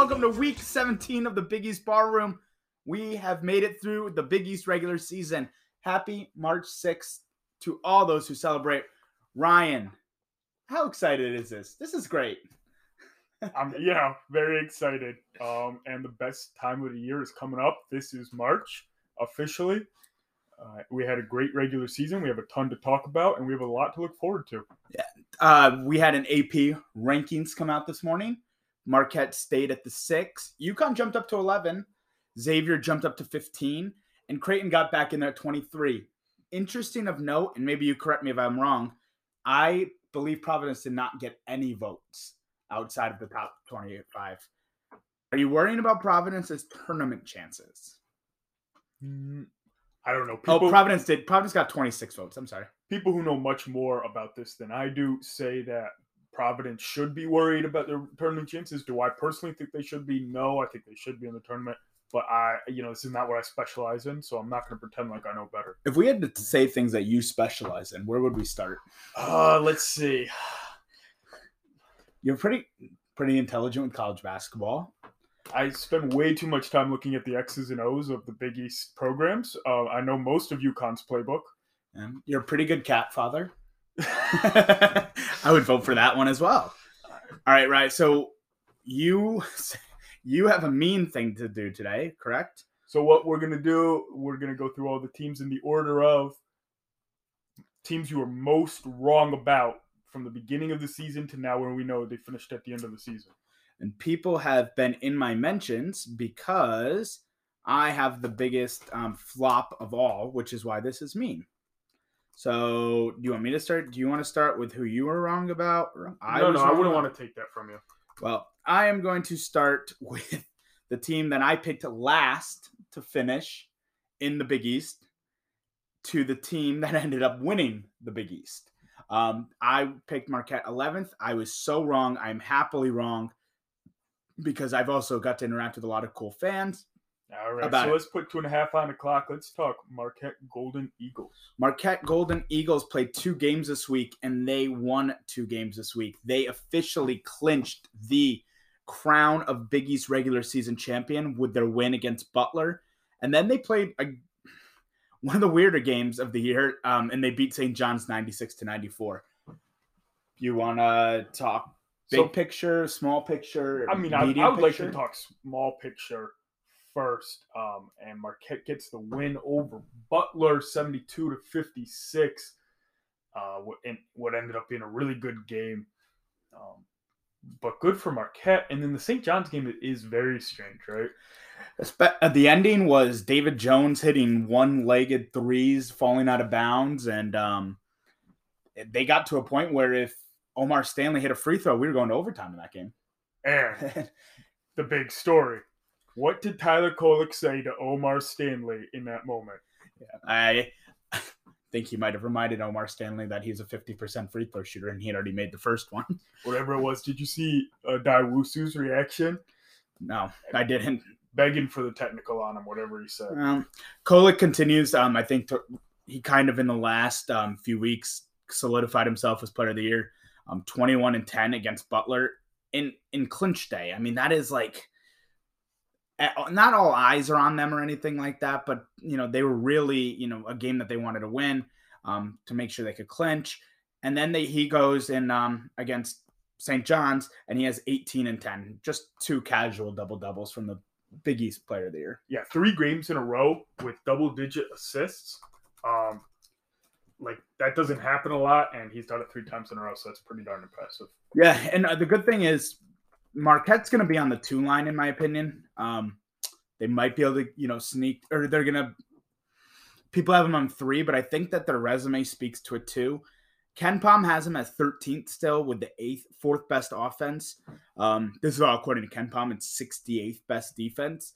Welcome to week 17 of the Big East Barroom. We have made it through the Big East regular season. Happy March 6th to all those who celebrate. Ryan, how excited is this? This is great. I'm yeah, very excited. Um, and the best time of the year is coming up. This is March officially. Uh, we had a great regular season. We have a ton to talk about, and we have a lot to look forward to. Uh, we had an AP rankings come out this morning. Marquette stayed at the six. UConn jumped up to 11. Xavier jumped up to 15. And Creighton got back in there at 23. Interesting of note, and maybe you correct me if I'm wrong, I believe Providence did not get any votes outside of the top 25. Are you worrying about Providence's tournament chances? Mm, I don't know. oh, Providence did. Providence got 26 votes. I'm sorry. people who know much more about this than I do say that Providence should be worried about their tournament chances. Do I personally think they should be? No, I think they should be in the tournament. But I, you know, this is not what I specialize in, so I'm not going to pretend like I know better. If we had to say things that you specialize in, where would we start? Uh, let's see. You're pretty pretty intelligent with college basketball. I spend way too much time looking at the X's and O's of the Big East programs. Uh, I know most of UConn's playbook. And you're a pretty good cat father. I would vote for that one as well. All right, right. So you you have a mean thing to do today, correct? So what we're gonna do, we're gonna go through all the teams in the order of teams you were most wrong about from the beginning of the season to now, when we know they finished at the end of the season. And people have been in my mentions because I have the biggest um, flop of all, which is why this is mean. So, do you want me to start? Do you want to start with who you were wrong about? no, no, I wouldn't about? want to take that from you. Well, I am going to start with the team that I picked last to finish in the Big East to the team that ended up winning the Big East. Um, I picked Marquette 11th. I was so wrong. I'm happily wrong because I've also got to interact with a lot of cool fans. All right, so it. let's put two and a half on the clock. Let's talk Marquette Golden Eagles. Marquette Golden Eagles played two games this week and they won two games this week. They officially clinched the crown of Big East regular season champion with their win against Butler. And then they played a, one of the weirder games of the year um, and they beat St. John's 96 to 94. You want to talk big So- picture, small picture? I mean, I, I would like to talk small picture first. Um, and Marquette gets the win over Butler, seventy-two to fifty-six. Uh, what- in what ended up being a really good game. Um, but good for Marquette. And then the St. John's game is very strange, right? Uh, The ending was David Jones hitting one-legged threes, falling out of bounds, and um, they got to a point where if O'Mar Stanley hit a free throw, we were going to overtime in that game. And the big story. What did Tyler Kolek say to O'Mar Stanley in that moment? I think he might have reminded O'Mar Stanley that he's a 50% free throw shooter, and he had already made the first one. Whatever it was, did you see uh, Daiwusu's reaction? No, I didn't. Begging for the technical on him, whatever he said. Um, Kolek continues. Um, I think to, he kind of in the last um, few weeks solidified himself as player of the year. Um, 21 and 10 against Butler in in clinch day. I mean, that is like not all eyes are on them or anything like that, but you know they were really you know a game that they wanted to win um, to make sure they could clinch. And then they, he goes in um, against St. John's and he has 18 and 10, just two casual double doubles from the Big East Player of the Year. yeah, three games in a row with double digit assists. Um, like that doesn't happen a lot, and he's done it three times in a row, so that's pretty darn impressive. Yeah, and uh, the good thing is Marquette's going to be on the two line, in my opinion. Um, they might be able to, you know, sneak, or they're going to. People have them on three, but I think that their resume speaks to a two. KenPom has him at 13th still with the eighth, fourth best offense. Um, this is all according to KenPom. It's 68th best defense.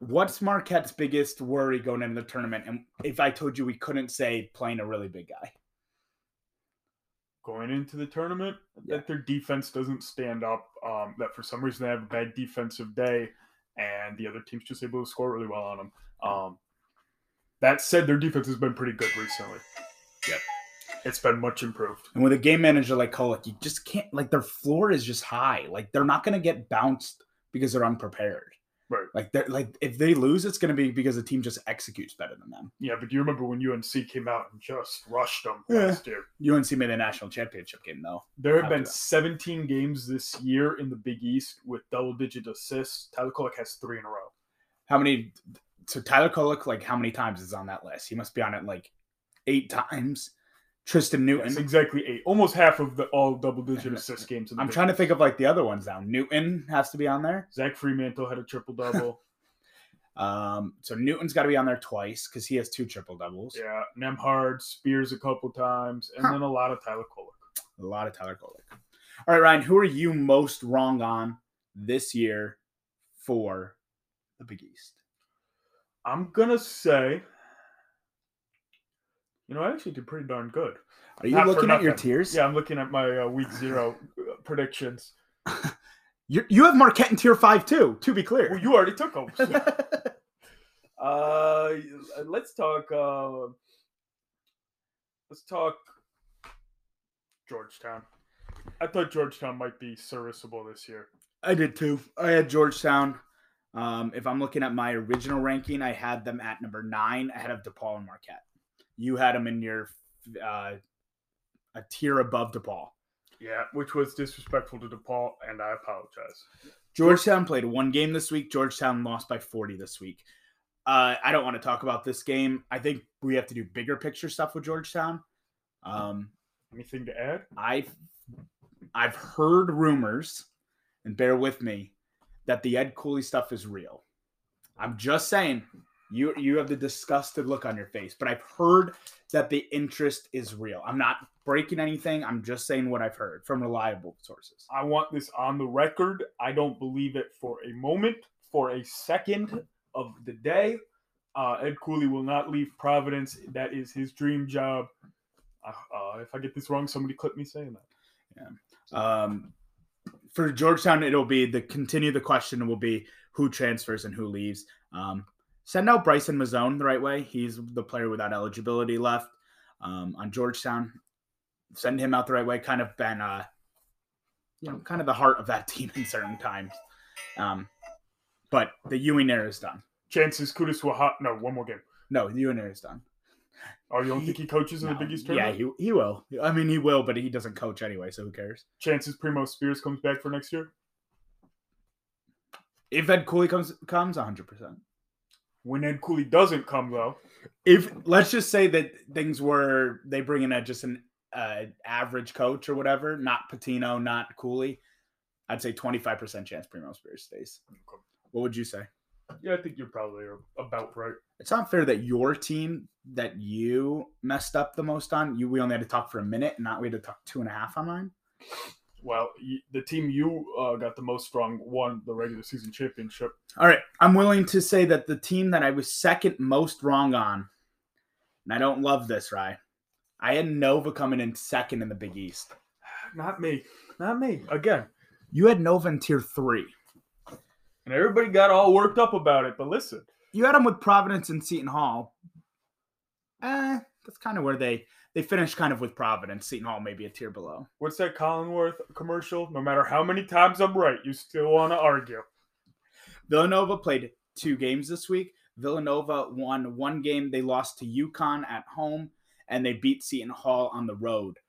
What's Marquette's biggest worry going into the tournament? And if I told you we couldn't say playing a really big guy, Going into the tournament, Yeah. that their defense doesn't stand up. Um, that for some reason they have a bad defensive day, and the other team's just able to score really well on them. Um, that said, their defense has been pretty good recently. Yep. It's been much improved. and with a game manager like Kolek, you just can't like their floor is just high. Like they're not going to get bounced because they're unprepared. Right. Like they're like if they lose, it's going to be because the team just executes better than them. Yeah, but do you remember when UNC came out and just rushed them Yeah. last year? UNC made the national championship game though. There have been 17 games this year in the Big East with double-digit assists. Tyler Kolek has three in a row. How many? So Tyler Kolek, like how many times is on that list? He must be on it like eight times. Tristan Newton. It's exactly eight, almost half of the all double-digit assist games. In the I'm trying to think of like the other ones now. Newton has to be on there. Zach Freemantle had a triple-double. Um, so Newton's got to be on there twice because he has two triple doubles. yeah, Nembhard, Spears a couple times, and Huh. then a lot of Tyler Kolek. A lot of Tyler Kolek. All right, Ryan, who are you most wrong on this year for the Big East? I'm gonna say, you know, I actually did pretty darn good. Are you Not looking at your tiers? Yeah, I'm looking at my uh, week zero uh, predictions. You you have Marquette in tier five too. To be clear. Well, you already took them. Uh, let's talk. Uh, let's talk Georgetown. I thought Georgetown might be serviceable this year. I did too. I had Georgetown. Um, if I'm looking at my original ranking, I had them at number nine ahead of DePaul and Marquette. You had them in your uh, a tier above DePaul. Yeah, which was disrespectful to DePaul, and I apologize. Georgetown played one game this week. Georgetown lost by 40 this week. Uh, I don't want to talk about this game. I think we have to do bigger picture stuff with Georgetown. Um, Anything to add? I've I've heard rumors, and bear with me, that the Ed Cooley stuff is real. I'm just saying, you you have the disgusted look on your face, but I've heard that the interest is real. I'm not breaking anything. I'm just saying what I've heard from reliable sources. I want this on the record. I don't believe it for a moment, for a second of the day. Uh, Ed Cooley will not leave Providence. That is his dream job. Uh, uh, if I get this wrong, somebody clip me saying that. Yeah. Um, for Georgetown, it'll be the continue the question will be who transfers and who leaves. Um, send out Bryson Mozone the right way. He's the player without eligibility left um, on Georgetown. Send him out the right way. Kind of been, uh, you know, kind of the heart of that team in certain times. Um, but the Ewing era is done. Chances Kudus will hot. No, one more game. No, the Ewing era is done. Oh, you don't He- think he coaches in No. the Big East yeah, he, he will. I mean, he will, but he doesn't coach anyway, so who cares? Chances Primo Spears comes back for next year. If Ed Cooley comes, comes 100%. When Ed Cooley doesn't come, though, if let's just say that things were they bring in a just an uh, average coach or whatever, not Pitino, not Cooley, I'd say twenty five percent chance Primo Spears stays. What would you say? yeah, I think you're probably about right. It's not fair that your team that you messed up the most on, you we only had to talk for a minute, and not we had to talk two and a half on mine. Well, the team you uh, got the most strong won the regular season championship. All right, I'm willing to say that the team that I was second most wrong on, and I don't love this, Rye. I had Nova coming in second in the Big East. Not me. Not me. Again. You had Nova in tier three. And everybody got all worked up about it. But listen, you had them with Providence and Seton Hall. Eh, that's kind of where they they finished kind of with Providence. Seton Hall maybe a tier below. what's that Collinsworth commercial? No matter how many times I'm right, you still want to argue. Villanova played two games this week. Villanova won one game. They lost to UConn at home, and they beat Seton Hall on the road.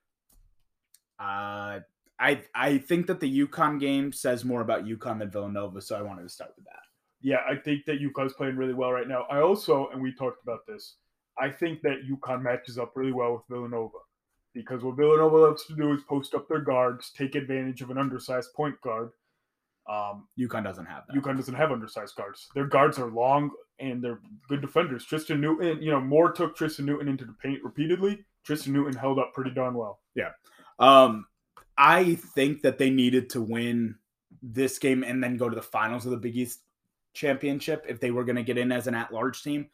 Uh, I I think that the UConn game says more about UConn than Villanova, so I wanted to start with that. Yeah, I think that UConn's playing really well right now. I also, and we talked about this, I think that UConn matches up really well with Villanova. Because what Villanova loves to do is post up their guards, take advantage of an undersized point guard. Um, UConn doesn't have that. UConn doesn't have undersized guards. Their guards are long and they're good defenders. Tristan Newton, you know, Moore took Tristan Newton into the paint repeatedly. Tristan Newton held up pretty darn well. Yeah. Um, I think that they needed to win this game and then go to the finals of the Big East championship if they were going to get in as an at-large team.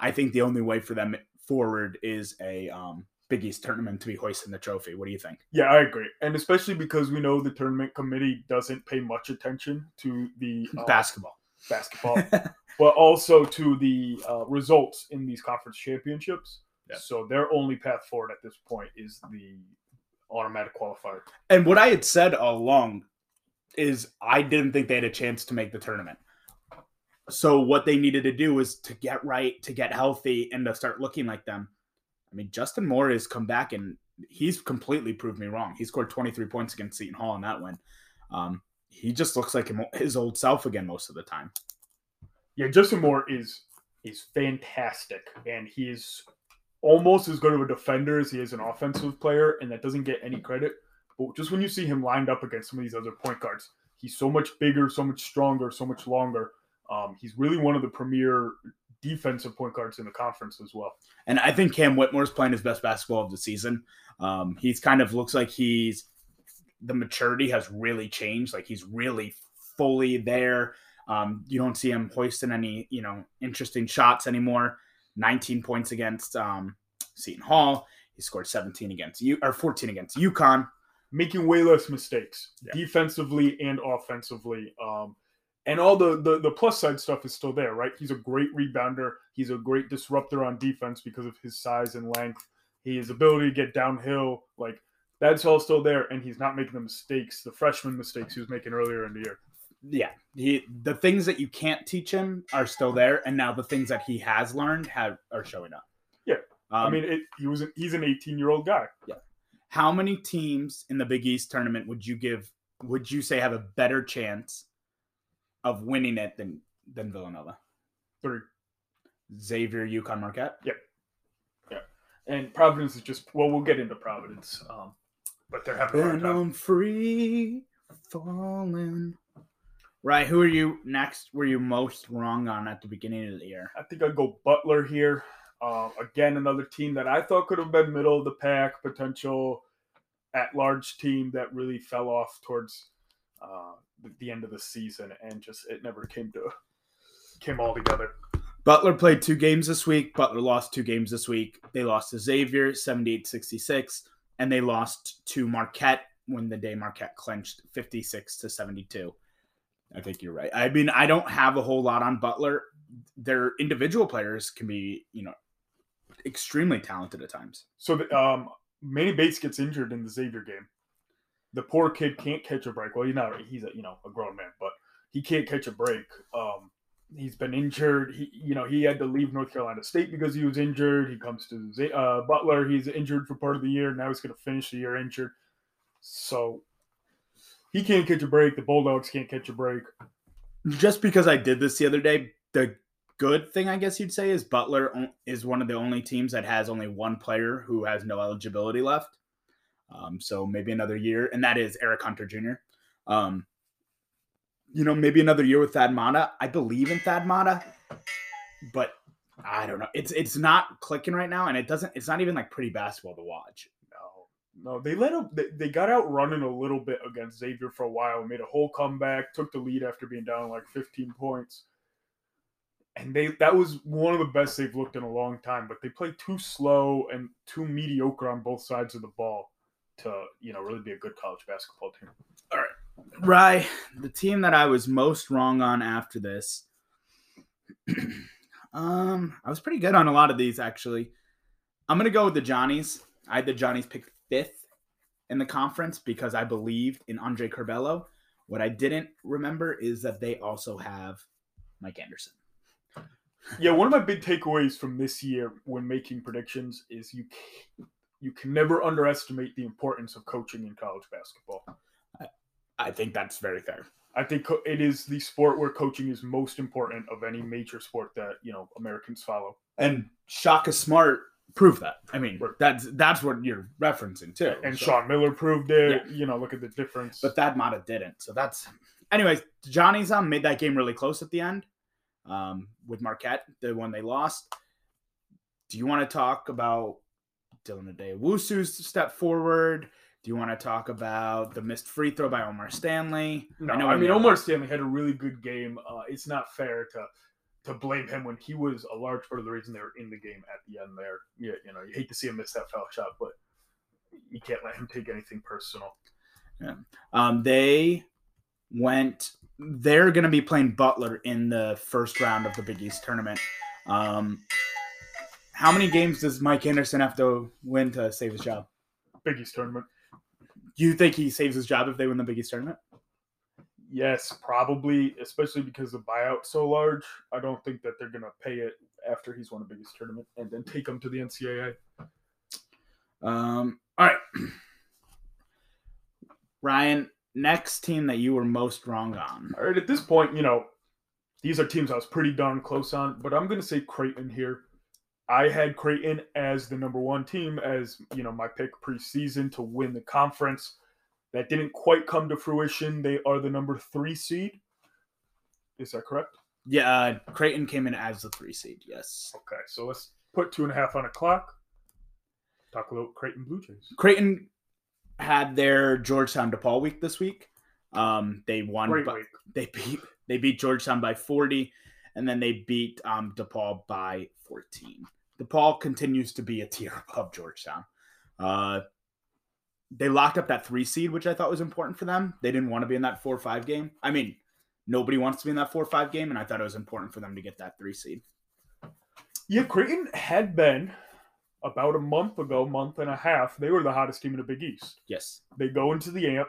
I think the only way for them forward is a um, Big East tournament to be hoisting the trophy. What do you think? Yeah, I agree, and especially because we know the tournament committee doesn't pay much attention to the uh, Basketball. basketball, but also to the uh, results in these conference championships. Yeah. So their only path forward at this point is the automatic qualifier. And what I had said all along is I didn't think they had a chance to make the tournament. So what they needed to do was to get right, to get healthy, and to start looking like them. I mean, Justin Moore has come back and he's completely proved me wrong. He scored 23 points against Seton Hall in that win. Um, he just looks like his old self again most of the time. Yeah, Justin Moore is is fantastic, and he is almost as good of a defender as he is an offensive player, and that doesn't get any credit. But just when you see him lined up against some of these other point guards, he's so much bigger, so much stronger, so much longer. Um, he's really one of the premier defensive point guards in the conference as well. And I think Cam Whitmore's playing his best basketball of the season. Um, he's kind of looks like he's the maturity has really changed. Like he's really fully there. Um, you don't see him hoisting any, you know, interesting shots anymore. 19 points against um, Seton Hall. He scored 17 against you or 14 against UConn. making way less mistakes Yeah. defensively and offensively. Um, and all the, the the plus side stuff is still there, right? He's a great rebounder. He's a great disruptor on defense because of his size and length. His ability to get downhill, like that's all still there, and he's not making the mistakes, the freshman mistakes he was making earlier in the year. Yeah, he the things that you can't teach him are still there, and now the things that he has learned have are showing up. Yeah. um, I mean, it, he was an, he's an 18 year old guy. Yeah, how many teams in the Big East tournament would you give? Would you say have a better chance of winning it than than Villanova? Three. Xavier, UConn, Marquette. Yep. Yep. And Providence is just well, we'll get into Providence, um, but they're having a hard time. I'm free falling. Right. Who are you next? Were you most wrong on at the beginning of the year? I think I'd go Butler here. Uh, again, another team that I thought could have been middle of the pack, potential at large team that really fell off towards uh, the, the end of the season, and just it never came to came all together. Butler played two games this week. Butler lost two games this week. They lost to Xavier 78 66, and they lost to Marquette when the day Marquette clinched 56 to 72. I think you're right. I mean, I don't have a whole lot on Butler. Their individual players can be, you know, extremely talented at times. So the, um, Manny Bates gets injured in the Xavier game. The poor kid can't catch a break. Well, he's not. He's a you know a grown man, but he can't catch a break. Um, he's been injured. He you know he had to leave North Carolina State because he was injured. He comes to uh, Butler. He's injured for part of the year. Now he's going to finish the year injured. So he can't catch a break. The Bulldogs can't catch a break. Just because I did this the other day, the good thing I guess you'd say is Butler is one of the only teams that has only one player who has no eligibility left. Um, so maybe another year, and that is Eric Hunter Jr. Um, you know, maybe another year with Thad Matta. I believe in Thad Matta, but I don't know. It's it's not clicking right now, and it doesn't. It's not even like pretty basketball to watch. No, no, they let him. They, they got out running a little bit against Xavier for a while. Made a whole comeback. Took the lead after being down like 15 points. And they that was one of the best they've looked in a long time. But they played too slow and too mediocre on both sides of the ball to you know really be a good college basketball team. Right. The team that I was most wrong on after this. um, I was pretty good on a lot of these actually. I'm gonna go with the Johnnies. I had the Johnnies picked fifth in the conference because I believed in Andre Curbelo. What I didn't remember is that they also have Mike Anderson. Yeah, one of my big takeaways from this year when making predictions is you c- you can never underestimate the importance of coaching in college basketball. I think that's very fair. I think co- it is the sport where coaching is most important of any major sport that you know Americans follow. And Shaka Smart proved that. I mean, Right. that's that's what you're referencing too. And So- Sean Miller proved it. You know, look at the difference. but Thad Matta didn't. So that's, anyways. Johnny's um made that game really close at the end. um, with Marquette, the one they lost. Do you want to talk about Dylan Addae-Wusu's step forward? Do you want to talk about the missed free throw by O'Mar Stanley? No, know I, mean O'Mar Stanley had a really good game. Uh, it's not fair to to blame him when he was a large part of the reason they were in the game at the end there. Yeah, you know, you hate to see him miss that foul shot, but you can't let him take anything personal. Yeah. Um, they went. They're going to be playing Butler in the first round of the Big East tournament. Um, how many games does Mike Anderson have to win to save his job? Big East tournament. You think he saves his job if they win the Big East tournament? Yes, probably, especially because the buyout's so large. I don't think that they're gonna pay it after he's won a Big East tournament and then take him to the NCAA. Um, all right, Ryan. Next team that you were most wrong on. All right, at this point, you know, these are teams I was pretty darn close on, but I'm gonna say Creighton here. I had Creighton as the number one team, as you know, my pick preseason to win the conference. That didn't quite come to fruition. They are the number three seed. Is that correct? Yeah, uh, Creighton came in as the three seed. Yes, Okay, so let's put two and a half on a clock. Talk about Creighton Blue Jays. Creighton had their Georgetown DePaul week this week. Um, they won, Great but week. they beat they beat Georgetown by 40, and then they beat um, DePaul by 14. DePaul continues to be a tier above Georgetown. Uh, they locked up that three seed, which I thought was important for them. They didn't want to be in that four five game. I mean, nobody wants to be in that four five game, and I thought it was important for them to get that three seed. Yeah, Creighton had been about a month ago, month and a half. They were the hottest team in the Big East. Yes, They go into the amp,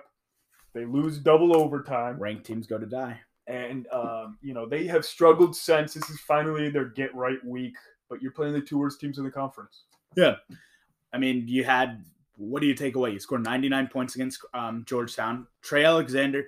they lose double overtime, ranked teams go to die. and um, you know they have struggled since. This is finally their get right week. But you're playing the two worst teams in the conference. Yeah. I mean, you had what do you take away? You scored 99 points against um, Georgetown. Trey Alexander.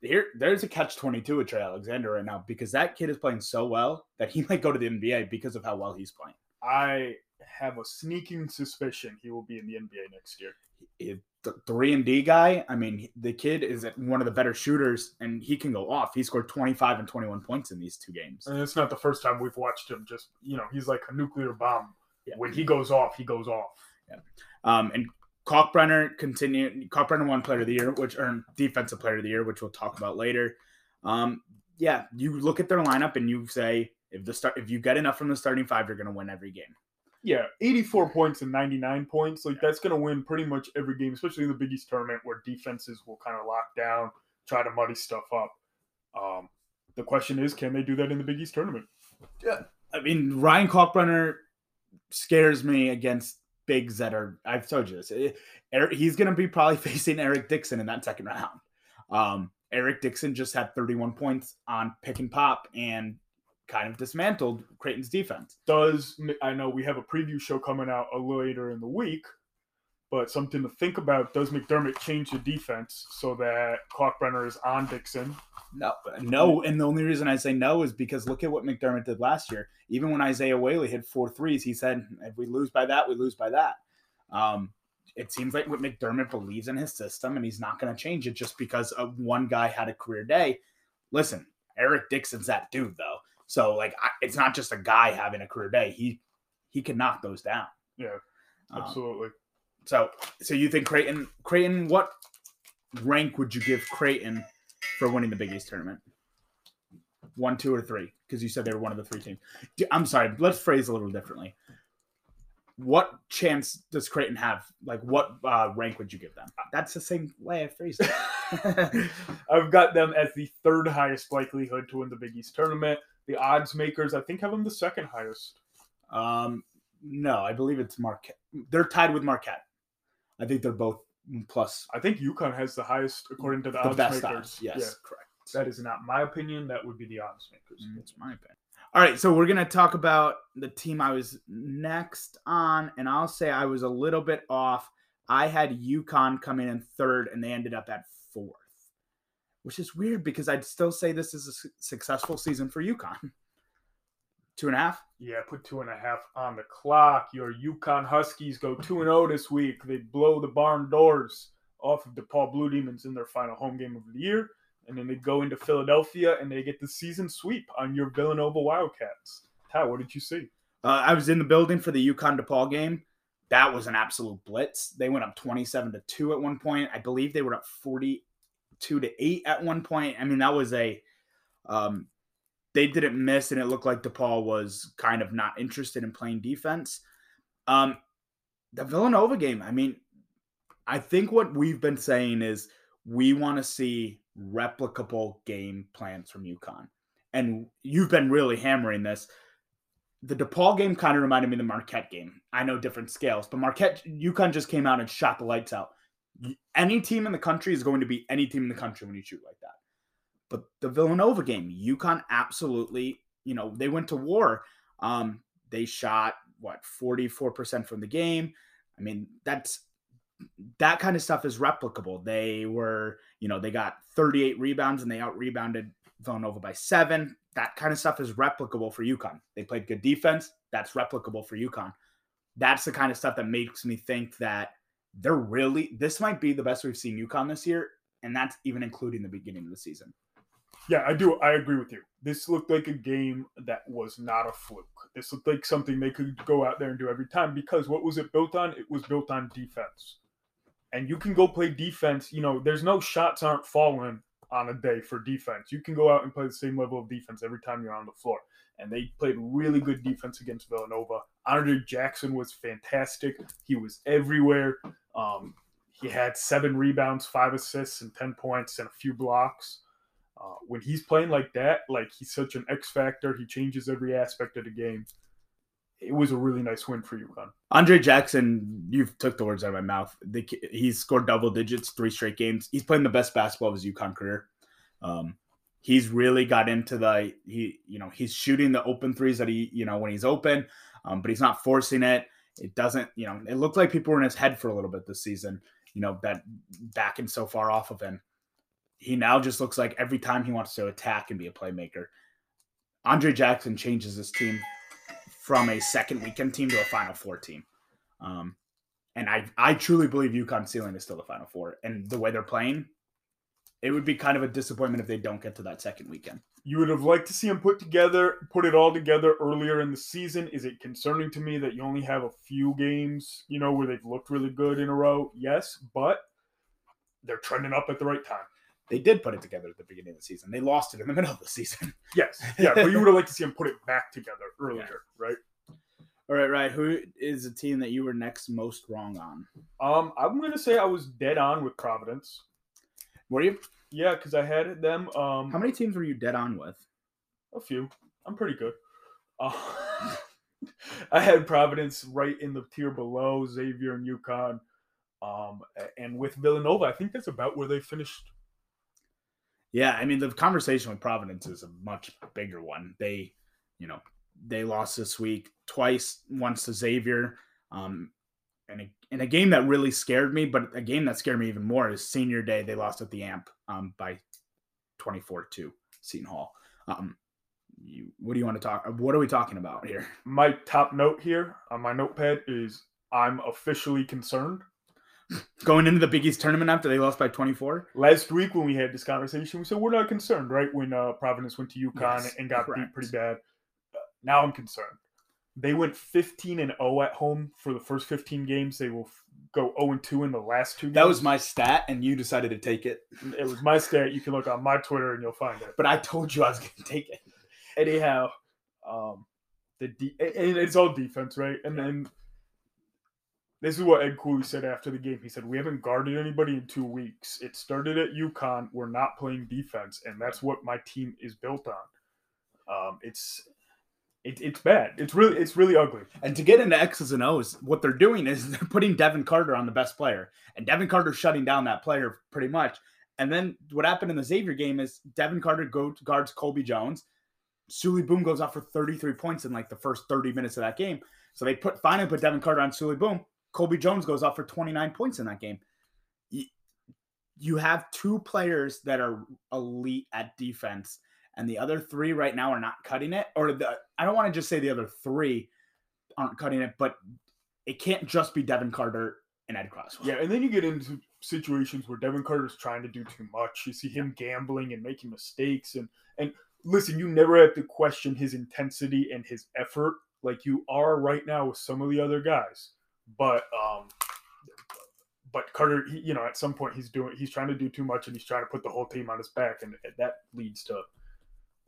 Here, there's a catch 22 with Trey Alexander right now because that kid is playing so well that he might go to the NBA because of how well he's playing. I have a sneaking suspicion he will be in the NBA next year. It- the three and D guy. I mean, the kid is one of the better shooters, and he can go off. He scored 25 and 21 points in these two games. And it's not the first time we've watched him. Just you know, he's like a nuclear bomb. Yeah. When he goes off, he goes off. Um, and Kalkbrenner continued. Kalkbrenner won Player of the Year, which earned Defensive Player of the Year, which we'll talk about later. Um, yeah, you look at their lineup and you say if the start if you get enough from the starting five, you're going to win every game. Yeah, 84 points and 99 points. Like that's going to win pretty much every game, especially in the Big East tournament where defenses will kind of lock down, try to muddy stuff up. Um, the question is, can they do that in the Big East tournament? Yeah. I mean, Ryan Kalkbrenner scares me against bigs that are. I've told you this. Eh, Eric, he's going to be probably facing Eric Dixon in that second round. Um, Eric Dixon just had 31 points on pick and pop and kind of dismantled Creighton's defense. Does I know we have a preview show coming out a little later in the week, but something to think about: Does McDermott change the defense so that Kalkbrenner is on Dixon? No, no, and the only reason I say no is because look at what McDermott did last year. Even when Isaiah Whaley hit four threes, he said, "If we lose by that, we lose by that." Um, it seems like what McDermott believes in his system, and he's not going to change it just because of one guy had a career day. Listen, Eric Dixon's that dude, though. So like, I, it's not just a guy having a career day. He he can knock those down. Yeah, Um, absolutely. so so you think Creighton? Creighton, what rank would you give Creighton for winning the Big East tournament? One, two, or three? Because you said they were one of the three teams. I'm sorry. Let's phrase a little differently. What chance does Creighton have? Like, what uh, rank would you give them? That's the same way I phrased it. I've got them as the third highest likelihood to win the Big East tournament. The odds makers, I think, have them the second highest. um, no, I believe it's Marquette. They're tied with Marquette. I think they're both plus I think UConn has the highest according to the, the odds best makers. odds. Yes, correct. That is not my opinion. That would be the odds makers. It's my opinion. All right, so we're gonna talk about the team I was next on, and I'll say I was a little bit off. I had UConn coming in third, and they ended up at fourth, which is weird because I'd still say this is a su- successful season for UConn. Two and a half. Yeah, put two and a half on the clock. Your UConn Huskies go two and zero this week. They blow the barn doors off of DePaul Blue Demons in their final home game of the year, and then they go into Philadelphia and they get the season sweep on your Villanova Wildcats. Ty, what did you see? Uh, I was in the building for the UConn DePaul game. That was an absolute blitz. They went up 27 to 2 at one point. I believe they were up 42 to 8 at one point. I mean, that was a um, they didn't miss, and it looked like DePaul was kind of not interested in playing defense. Um, the Villanova game, I mean, I think what we've been saying is we want to see replicable game plans from UConn. And you've been really hammering this. The DePaul game kind of reminded me of the Marquette game. I know different scales, but Marquette, UConn just came out and shot the lights out. Any team in the country is going to be any team in the country when you shoot like that. But the Villanova game, UConn absolutely, you know, they went to war. Um, they shot what 44% from the game. I mean, that's that kind of stuff is replicable. They were, you know, they got 38 rebounds and they out rebounded Villanova by seven. That kind of stuff is replicable for UConn. They played good defense. That's replicable for UConn. That's the kind of stuff that makes me think that they're really, this might be the best we've seen UConn this year. And that's even including the beginning of the season. Yeah, I do. I agree with you. This looked like a game that was not a fluke. This looked like something they could go out there and do every time because what was it built on? It was built on defense. And you can go play defense. You know, there's no shots aren't falling on a day for defense. You can go out and play the same level of defense every time you're on the floor. And they played really good defense against Villanova. Andre Jackson was fantastic. He was everywhere. Um, he had seven rebounds, five assists, and 10 points, and a few blocks. Uh, when he's playing like that, like he's such an X factor, he changes every aspect of the game. It was a really nice win for UConn. Andre Jackson, you've took the words out of my mouth. The, he's scored double digits three straight games. He's playing the best basketball of his UConn career. Um, he's really got into the he, you know, he's shooting the open threes that he, you know, when he's open, um, but he's not forcing it. It doesn't, you know, it looked like people were in his head for a little bit this season. You know, that backing so far off of him he now just looks like every time he wants to attack and be a playmaker. Andre Jackson changes his team from a second weekend team to a Final Four team. Um, and I, I truly believe UConn ceiling is still the Final Four. And the way they're playing, it would be kind of a disappointment if they don't get to that second weekend. You would have liked to see him put together, put it all together earlier in the season. Is it concerning to me that you only have a few games, you know, where they've looked really good in a row? Yes, but they're trending up at the right time they did put it together at the beginning of the season. They lost it in the middle of the season. Yes, yeah, but you would have liked to see them put it back together earlier, yeah. right? All right, right. Who is the team that you were next most wrong on? Um, I'm gonna say I was dead on with Providence. Were you? Yeah, because I had them. Um, how many teams were you dead on with? A few. I'm pretty good. Uh, I had Providence right in the tier below Xavier and UConn. Um, and with Villanova, I think that's about where they finished yeah, I mean the conversation with Providence is a much bigger one. They, you know, they lost this week twice, once to Xavier, um, and a, in a game that really scared me, but a game that scared me even more is Senior Day. They lost at the Amp um, by twenty four to Seton Hall. Um, you, what do you want to talk? What are we talking about here? My top note here on my notepad is I'm officially concerned going into the Big East tournament after they lost by 24. Last week when we had this conversation, we said we're not concerned, right? When uh, Providence went to UConn yes, and got correct. beat pretty bad. Now I'm concerned. They went 15 and 0 at home for the first 15 games. They will f- go 0 and 2 in the last two. Games. That was my stat, and you decided to take it. It was my stat. You can look on my Twitter and you'll find it. But I told you I was going to take it. Anyhow, um, the de- it's all defense, right? And then this is what Ed Cooley said after the game. He said, We haven't guarded anybody in two weeks. It started at UConn. We're not playing defense, and that's what my team is built on. Um, it's it, it's bad. It's really it's really ugly. And to get into X's and O's, what they're doing is they're putting Devin Carter on the best player, and Devin Carter shutting down that player pretty much. And then what happened in the Xavier game is Devin Carter go guards Colby Jones. Souley Boum goes off for 33 points in like the first 30 minutes of that game. So they put finally put Devin Carter on Souley Boum. Colby Jones goes off for 29 points in that game. You have two players that are elite at defense, and the other three right now are not cutting it. Or the I don't want to just say the other three aren't cutting it, but it can't just be Devin Carter and Ed Croswell. Yeah, and then you get into situations where Devin Carter's trying to do too much. You see him gambling and making mistakes, and and listen, you never have to question his intensity and his effort like you are right now with some of the other guys. But um, but Carter, he, you know, at some point he's doing he's trying to do too much and he's trying to put the whole team on his back, and that leads to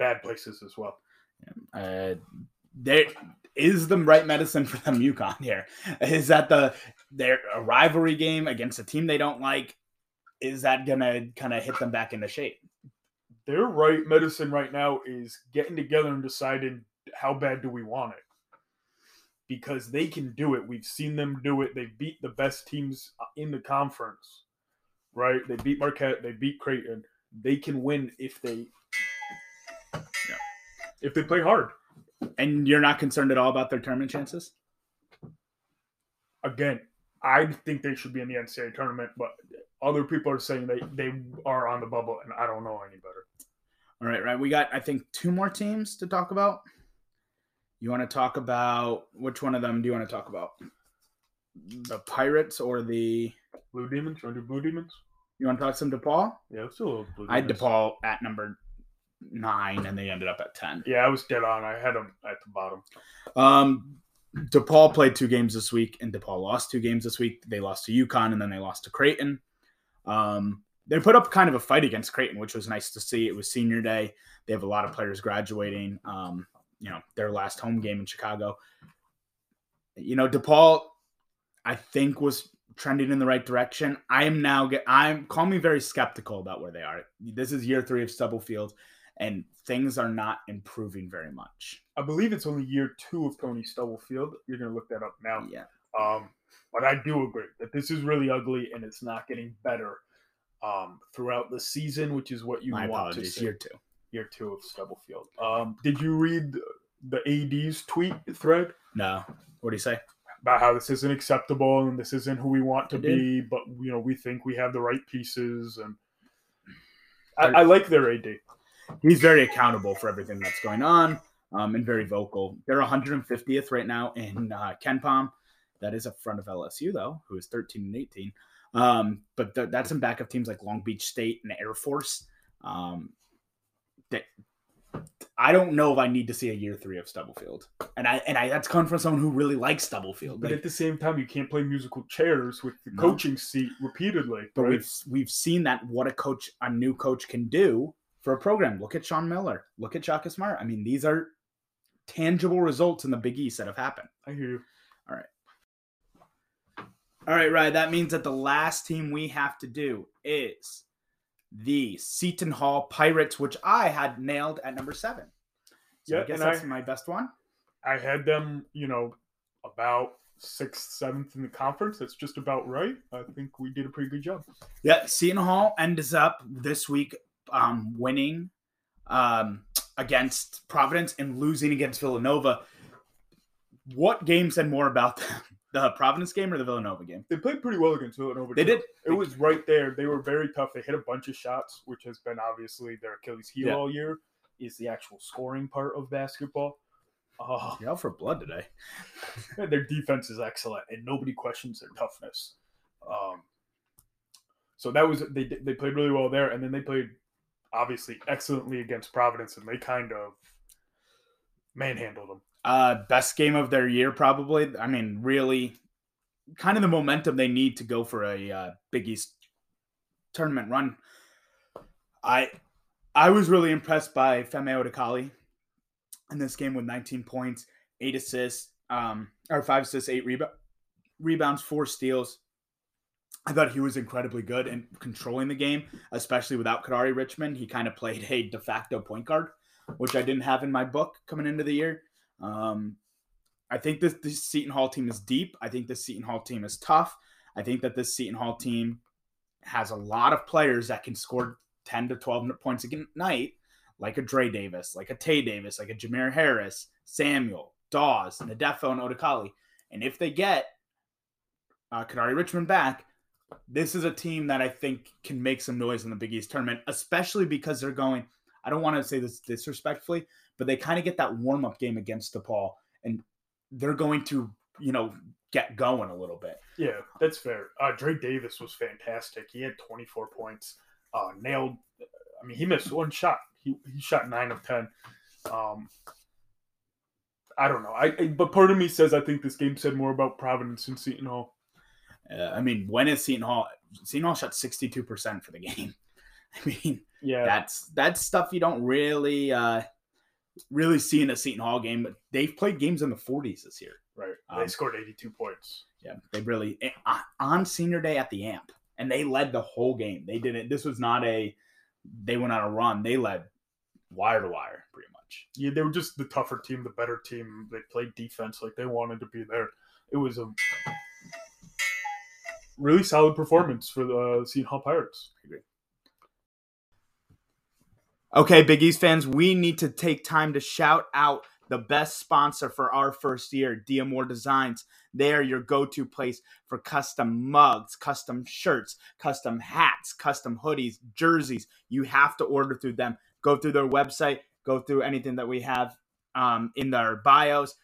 bad places as well. Uh, there is the right medicine for them UConn here. Is that the their a rivalry game against a team they don't like? Is that gonna kind of hit them back into shape? Their right medicine right now is getting together and deciding how bad do we want it because they can do it. We've seen them do it. They beat the best teams in the conference, right? They beat Marquette. They beat Creighton. They can win if they. If they play hard. And you're not concerned at all about their tournament chances? Again, I think they should be in the NCAA tournament, but other people are saying they, they are on the bubble, and I don't know any better. All right, right. We got, I think, two more teams to talk about. You want to talk about which one of them do you want to talk about? The Pirates or the Blue Demons? Under Blue Demons? You want to talk some DePaul? Yeah, still Blue I had DePaul at number nine, and they ended up at ten. Yeah, I was dead on. I had them at the bottom. Um, DePaul played two games this week, and DePaul lost two games this week. They lost to UConn, and then they lost to Creighton. Um, they put up kind of a fight against Creighton, which was nice to see. It was senior day. They have a lot of players graduating. Um, you know, their last home game in Chicago. You know, DePaul, I think was trending in the right direction. I am now get I'm call me very skeptical about where they are. This is year three of Stubblefield, and things are not improving very much. I believe it's only year two of Tony Stubblefield. You're gonna look that up now. Yeah. Um, but I do agree that this is really ugly and it's not getting better um, throughout the season, which is what you My want apologies, to see. year two. Year two of Stubblefield. Um, did you read the AD's tweet thread No. What do you say? about how this isn't acceptable and this isn't who we want to I did. be, but you know we think we have the right pieces and I, I like their AD. He's very accountable for everything that's going on um, and very vocal. They're 150th right now in uh, KenPom. That is a front of LSU, though, who is 13 and 18. Um, but th- that's in back of teams like Long Beach State and Air Force. Um, that I don't know if I need to see a year three of Stubblefield, and I and I that's coming from someone who really likes Stubblefield. But Like, at the same time, you can't play musical chairs with the No. coaching seat repeatedly. but right? we've we've seen that what a coach, a new coach, can do for a program. Look at Sean Miller. Look at Shaka Smart. I mean, these are tangible results in the Big East that have happened. I hear you. All right. All right, right. That means that the last team we have to do is the Seton Hall Pirates, which I had nailed at number seven. So Yeah, I guess and I- that's my best one. I had them, you know, about sixth, seventh in the conference. That's just about right. I think we did a pretty good job. Yeah, Seton Hall ends up this week um, winning um, against Providence and losing against Villanova. What game said more about them? The Providence game or the Villanova game? They played pretty well against Villanova. They did. It was right there. They were very tough. They hit a bunch of shots, which has been obviously their Achilles heel Yeah. all year. Is the actual scoring part of basketball. Uh, You're out for blood today. their defense is excellent, and nobody questions their toughness. Um, so that was they they played really well there, and then they played obviously excellently against Providence, and they kind of manhandled them. Uh, best game of their year, probably. I mean, really, kind of the momentum they need to go for a uh, Big East tournament run. I I was really impressed by Femi Odukale in this game with 19 points, eight assists, um, or five assists, eight reba- rebounds, four steals. I thought he was incredibly good in controlling the game, especially without Kadary Richmond. He kind of played a de facto point guard, which I didn't have in my book coming into the year. Um, I think this, this Seton Hall team is deep. I think this Seton Hall team is tough. I think that this Seton Hall team has a lot of players that can score 10 to 12 points a night, like a Dre Davis, like a Tay Davis, like a Jamir Harris, Samuel, Dawes, Ndefo, and Odukale. And if they get uh, Kadary Richmond back, this is a team that I think can make some noise in the Big East tournament, especially because they're going. I don't want to say this disrespectfully, but they kind of get that warm up game against DePaul, and they're going to, you know, get going a little bit. Yeah, that's fair. Uh, Drake Davis was fantastic. He had 24 points, uh, nailed. I mean, he missed one shot. He, he shot nine of 10. Um, I don't know. I, I but part of me says I think this game said more about Providence and Seton Hall. Uh, I mean, when is Seton Hall? Seton Hall shot 62% for the game. I mean, Yeah, that's that's stuff you don't really uh really see in a Seton Hall game, but they've played games in the 40s this year. right. They Um, scored 82 points. Yeah, they really eh, on- on senior day at the amp, and they led the whole game. They didn't. This was not a. They went on a run. They led wire to wire, pretty much. Yeah, they were just the tougher team, the better team. They played defense like they wanted to be there. It was a really solid performance for the Seton Hall Pirates. Okay, Big East fans, we need to take time to shout out the best sponsor for our first year, D'Amore Designs. They are your go to place for custom mugs, custom shirts, custom hats, custom hoodies, jerseys. You have to order through them. Go through their website, go through anything that we have um, in their bios.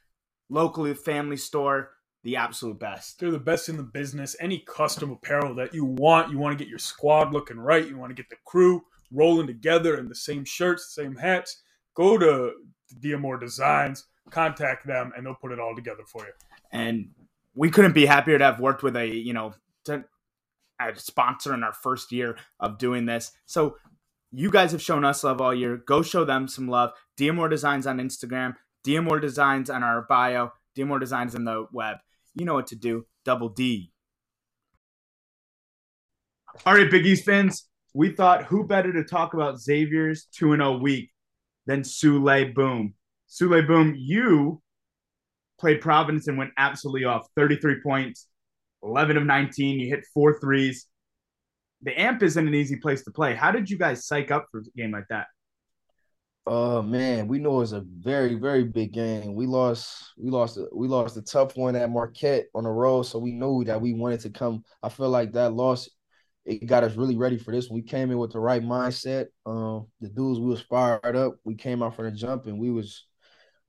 Locally, family store, the absolute best. They're the best in the business. Any custom apparel that you want, you want to get your squad looking right, you want to get the crew rolling together in the same shirts, same hats. Go to D'Amore Designs, contact them, and they'll put it all together for you. and we couldn't be happier to have worked with a you know to, a sponsor in our first year of doing this so you guys have shown us love all year go show them some love D'Amore designs on instagram D'Amore designs on our bio D'Amore designs on the web you know what to do double d all right big east fans we thought who better to talk about xavier's 2-0 week than Souley Boum Souley Boum you played Providence and went absolutely off. 33 points, 11 of 19. You hit four threes. The AMP isn't an easy place to play. How did you guys psych up for a game like that? Oh man, we know it's a very, very big game. We lost, we lost, we lost a tough one at Marquette on the road, so we knew that we wanted to come. I feel like that loss, it got us really ready for this. We came in with the right mindset. Um, the dudes we was fired up. We came out from the jump, and we was,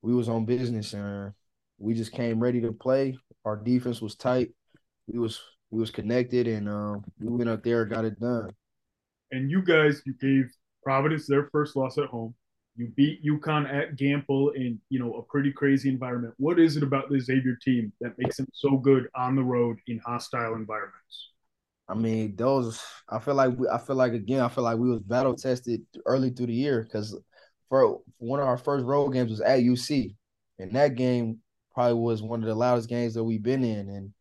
we was on business, and we just came ready to play. Our defense was tight. We was, we was connected, and um, we went up there, and got it done. And you guys, you gave Providence their first loss at home. You beat UConn at Gampel in you know a pretty crazy environment. What is it about the Xavier team that makes them so good on the road in hostile environments? I mean, those. I feel like we, I feel like again. I feel like we was battle tested early through the year because for one of our first road games was at UC, and that game probably was one of the loudest games that we've been in. And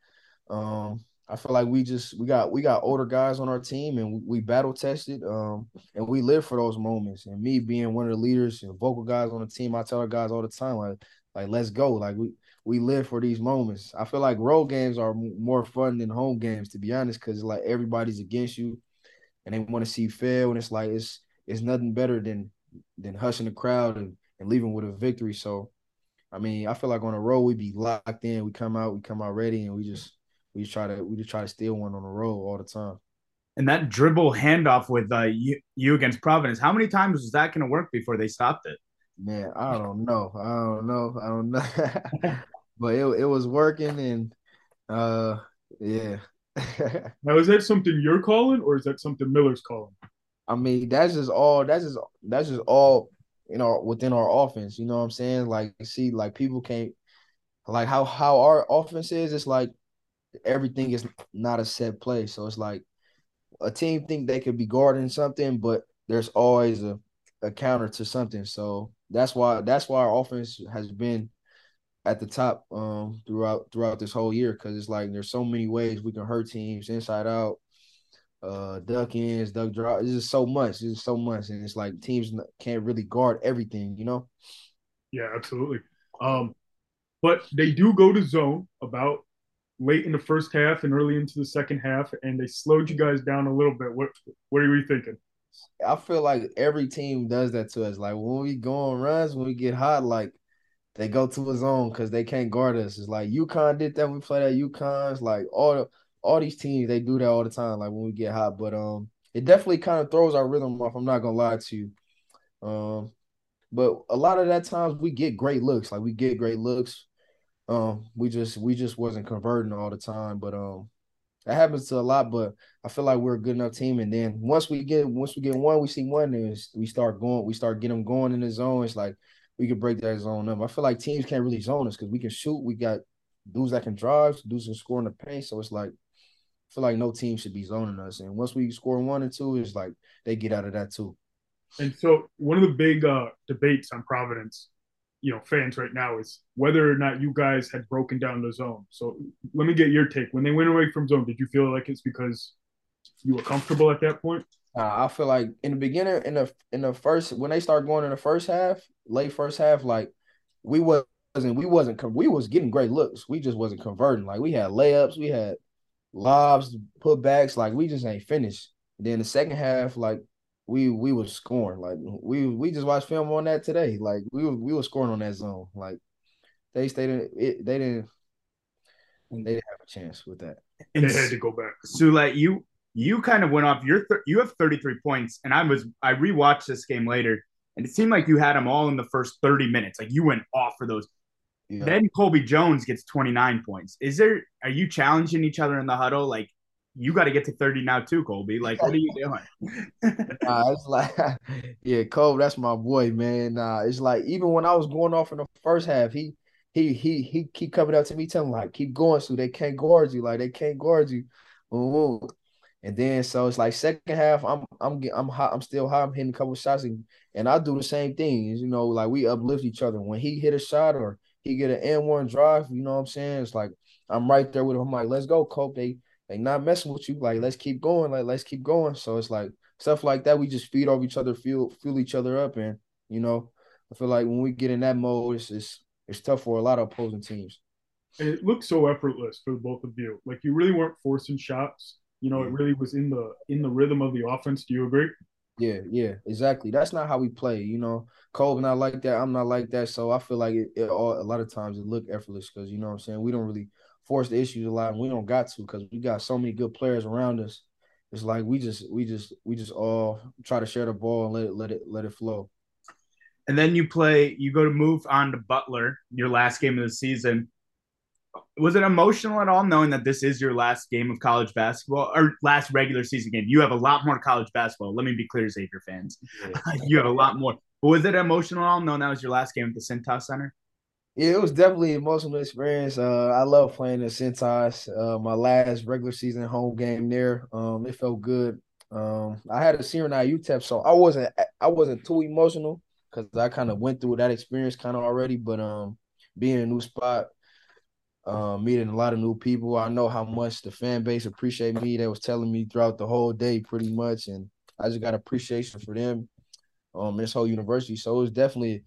um, I feel like we just we got we got older guys on our team, and we, we battle tested. Um, and we live for those moments. And me being one of the leaders and vocal guys on the team, I tell our guys all the time, like like let's go, like we we live for these moments. I feel like road games are more fun than home games, to be honest, because like everybody's against you, and they want to see fail, and it's like it's it's nothing better than than hushing the crowd and, and leaving with a victory. So, I mean, I feel like on a road we be locked in. We come out, we come out ready, and we just we just try to we just try to steal one on the road all the time. And that dribble handoff with uh, you, you against Providence, how many times was that going to work before they stopped it? Man, I don't know. I don't know. I don't know. but it it was working, and uh, yeah. Now, is that something you're calling, or is that something Miller's calling? I mean, that's just all. That's just that's just all you know within our offense. You know what I'm saying? Like, see, like people can't like how how our offense is. It's like everything is not a set play. So it's like a team think they could be guarding something, but there's always a a counter to something. So that's why that's why our offense has been at the top um throughout throughout this whole year because it's like there's so many ways we can hurt teams inside out uh duck ins duck drop it's just so much it's so much and it's like teams can't really guard everything you know Yeah, absolutely. Um, but they do go to zone about late in the first half and early into the second half, and they slowed you guys down a little bit. What what are you thinking? i feel like every team does that to us. Like when we go on runs when we get hot like they go to a zone because they can't guard us. It's like UConn did that. We played at UConn. It's like all all these teams they do that all the time like when we get hot. But um it definitely kind of throws our rhythm off i'm not gonna lie to you. Um but a lot of that times we get great looks. Like we get great looks Um, we just we just wasn't converting all the time, but um, that happens to a lot. But I feel like we're a good enough team, and then once we get once we get one, we see one, and we start going, we start getting them going in the zone. It's like we can break that zone up. I feel like teams can't really zone us because we can shoot. We got dudes that can drive, dudes can score in the paint. So it's like I feel like no team should be zoning us. And once we score one and two, it's like they get out of that too. And so one of the big uh, debates on Providence, you know, fans right now is whether or not you guys had broken down the zone. So let me get your take. When they went away from zone, did you feel like it's because you were comfortable at that point? Uh, I feel like in the beginning, in the in the first when they start going in the first half, late first half, like we wasn't we wasn't we was getting great looks. We just wasn't converting. Like we had layups, we had lobs, putbacks. Like we just ain't finished. then the second half, like we we were scoring. Like we we just watched film on that today. Like we were we were scoring on that zone. Like they stayed didn't it, they didn't they didn't have a chance with that. And they had to go back. So like you you kind of went off. You're th- you have 33 points, and I was I rewatched this game later, and it seemed like you had them all in the first 30 minutes. Like you went off for those. Yeah. Then Colby Jones gets 29 points. Is there are you challenging each other in the huddle? Like you got to get to 30 now too, Colby. Like, what are you doing? nah, it's like, yeah, Colby, that's my boy, man. Nah, it's like even when I was going off in the first half, he he he he keep coming up to me, telling like, keep going, so they can't guard you, like they can't guard you. Ooh. And then so it's like second half, I'm I'm I'm hot, I'm still hot, I'm hitting a couple shots, and, and I do the same thing. You know, like we uplift each other. When he hit a shot or he get an N one drive, you know what I'm saying? It's like I'm right there with him. I'm like, let's go, Cope. They they not messing with you. Like, let's keep going. Like, let's keep going. So it's like stuff like that. We just feed off each other, fuel fuel each other up, and you know, I feel like when we get in that mode, it's it's, it's tough for a lot of opposing teams. It looked so effortless for both of you. Like you really weren't forcing shots. You know, it really was in the in the rhythm of the offense. Do you agree? Yeah, yeah, exactly. That's not how we play. You know, Cole not like that. I'm not like that. So I feel like it, it all a lot of times it look effortless because you know what I'm saying. We don't really force the issues a lot, and we don't got to because we got so many good players around us. It's like we just we just we just all try to share the ball and let it let it let it flow. And then you play, you go to move on to Butler, your last game of the season. Was it emotional at all knowing that this is your last game of college basketball or last regular season game? You have a lot more college basketball. Let me be clear, Xavier fans. Yeah. you have a lot more. But was it emotional at all knowing that was your last game at the Cintas Center? Yeah, it was definitely an emotional experience. Uh, I love playing the Cintas. Uh, my last regular season home game there. Um, it felt good. Um, I had a senior night UTEP, so I wasn't I wasn't too emotional because I kind of went through that experience kind of already. But um, being a new spot, uh, meeting a lot of new people, I know how much the fan base appreciate me. They was telling me throughout the whole day, pretty much, and I just got appreciation for them. Um, this whole university, so it was definitely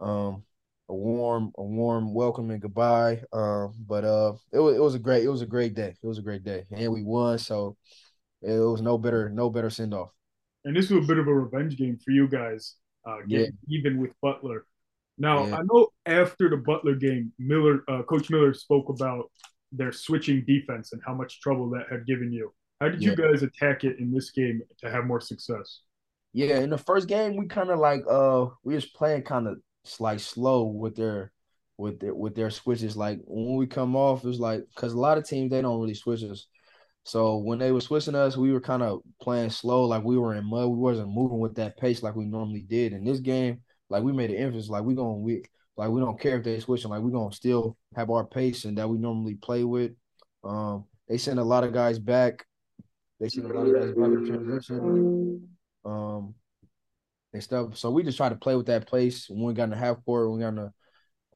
um a warm, a warm welcome and goodbye. Um, but uh, it was it was a great it was a great day. It was a great day, and we won. So it was no better no better send off. And this was a bit of a revenge game for you guys, uh, getting yeah. even with Butler. Now yeah. I know after the Butler game, Miller, uh, Coach Miller spoke about their switching defense and how much trouble that had given you. How did yeah. you guys attack it in this game to have more success? Yeah, in the first game, we kind of like uh we was playing kind of like slow with their with their with their switches. Like when we come off, it's like because a lot of teams they don't really switch us. So when they were switching us, we were kind of playing slow, like we were in mud. We wasn't moving with that pace like we normally did. In this game, like we made an emphasis, like we gonna we like we don't care if they switching, like we gonna still have our pace and that we normally play with. Um, they sent a lot of guys back. They sent a lot of guys back in transition. Um, and stuff. So we just try to play with that place when we got in the half court, when we got in the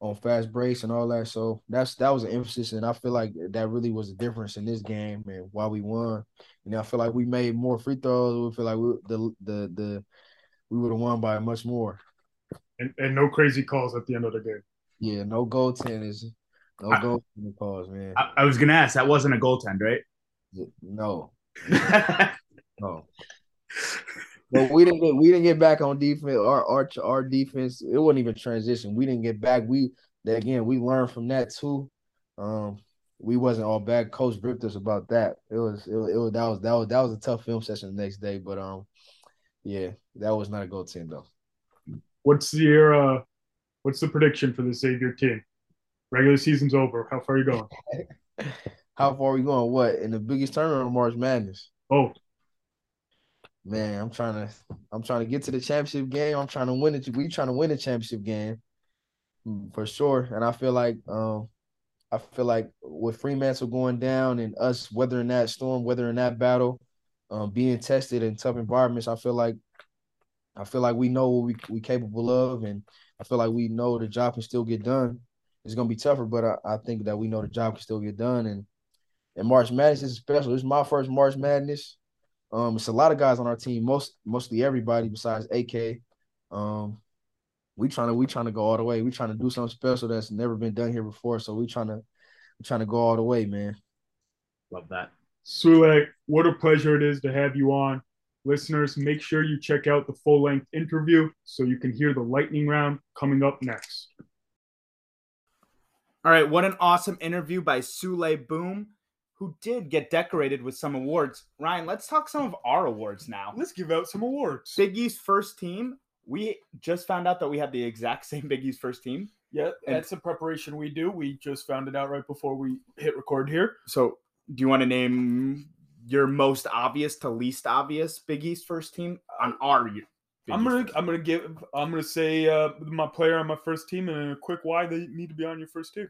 on fast breaks and all that. So that's that was an emphasis, and I feel like that really was a difference in this game and why we won. You know, I feel like we made more free throws. We feel like we, the the the we would have won by much more. And, and no crazy calls at the end of the game. Yeah, no goaltenders, no goaltending calls, man. I, I was gonna ask. That wasn't a goaltend, right? No. no. But we didn't get we didn't get back on defense. Our our our defense it wasn't even transition. We didn't get back. We again we learned from that too. Um, we wasn't all bad. Coach ripped us about that. It was it, it was that was that was that was a tough film session the next day. But um, yeah, that was not a goaltend though. What's your uh, what's the prediction for the Xavier team? Regular season's over. How far are you going? How far are we going? What in the biggest tournament of March Madness? Oh, Man, I'm trying to I'm trying to get to the championship game. I'm trying to win it. We trying to win the championship game mm, for sure. And I feel like um I feel like with Freemantle going down and us weathering that storm, weathering that battle, um, being tested in tough environments, I feel like I feel like we know what we we capable of, and I feel like we know the job can still get done. It's gonna be tougher, but I, I think that we know the job can still get done. And and March Madness is special. It's my first March Madness. Um, it's a lot of guys on our team, most mostly everybody besides AK. Um, we trying to we trying to go all the way. We trying to do something special that's never been done here before. So we trying to we trying to go all the way, man. Love that. Souley, what a pleasure it is to have you on. Listeners, make sure you check out the full length interview so you can hear the lightning round coming up next. All right, what an awesome interview by Souley Boum, who did get decorated with some awards. Ryan, let's talk some of our awards now. Let's give out some awards. Big East first team. We just found out that we have the exact same Big East first team. Yeah, that's a preparation we do. We just found it out right before we hit record here. So, do you want to name your most obvious to least obvious Big East first team on our? Big I'm gonna I'm gonna give I'm gonna say uh, my player on my first team and a quick why they need to be on your first team.